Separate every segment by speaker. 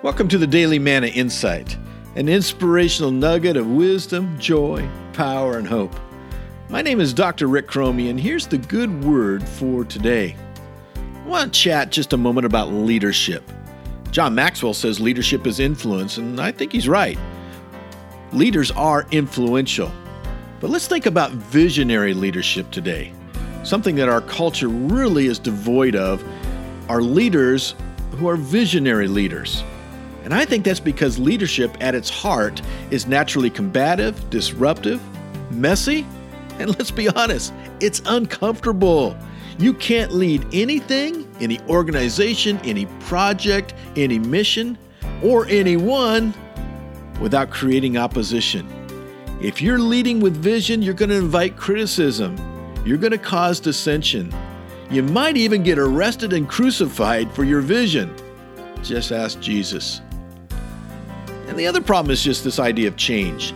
Speaker 1: Welcome to the Daily Manna Insight, an inspirational nugget of wisdom, joy, power, and hope. My name is Dr. Rick Cromie, and here's the good word for today. I want to chat just a moment about leadership. John Maxwell says leadership is influence, and I think he's right. Leaders are influential. But let's think about visionary leadership today. Something that our culture really is devoid of are leaders who are visionary leaders. And I think that's because leadership at its heart is naturally combative, disruptive, messy, and let's be honest, it's uncomfortable. You can't lead anything, any organization, any project, any mission, or anyone without creating opposition. If you're leading with vision, you're going to invite criticism. You're going to cause dissension. You might even get arrested and crucified for your vision. Just ask Jesus. And the other problem is just this idea of change.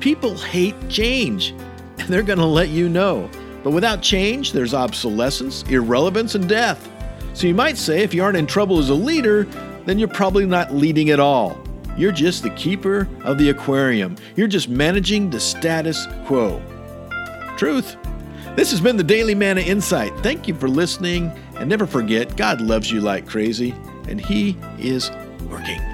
Speaker 1: People hate change, and they're going to let you know. But without change, there's obsolescence, irrelevance, and death. So you might say if you aren't in trouble as a leader, then you're probably not leading at all. You're just the keeper of the aquarium. You're just managing the status quo. Truth. This has been the Daily Manna Insight. Thank you for listening, and never forget God loves you like crazy, and He is working.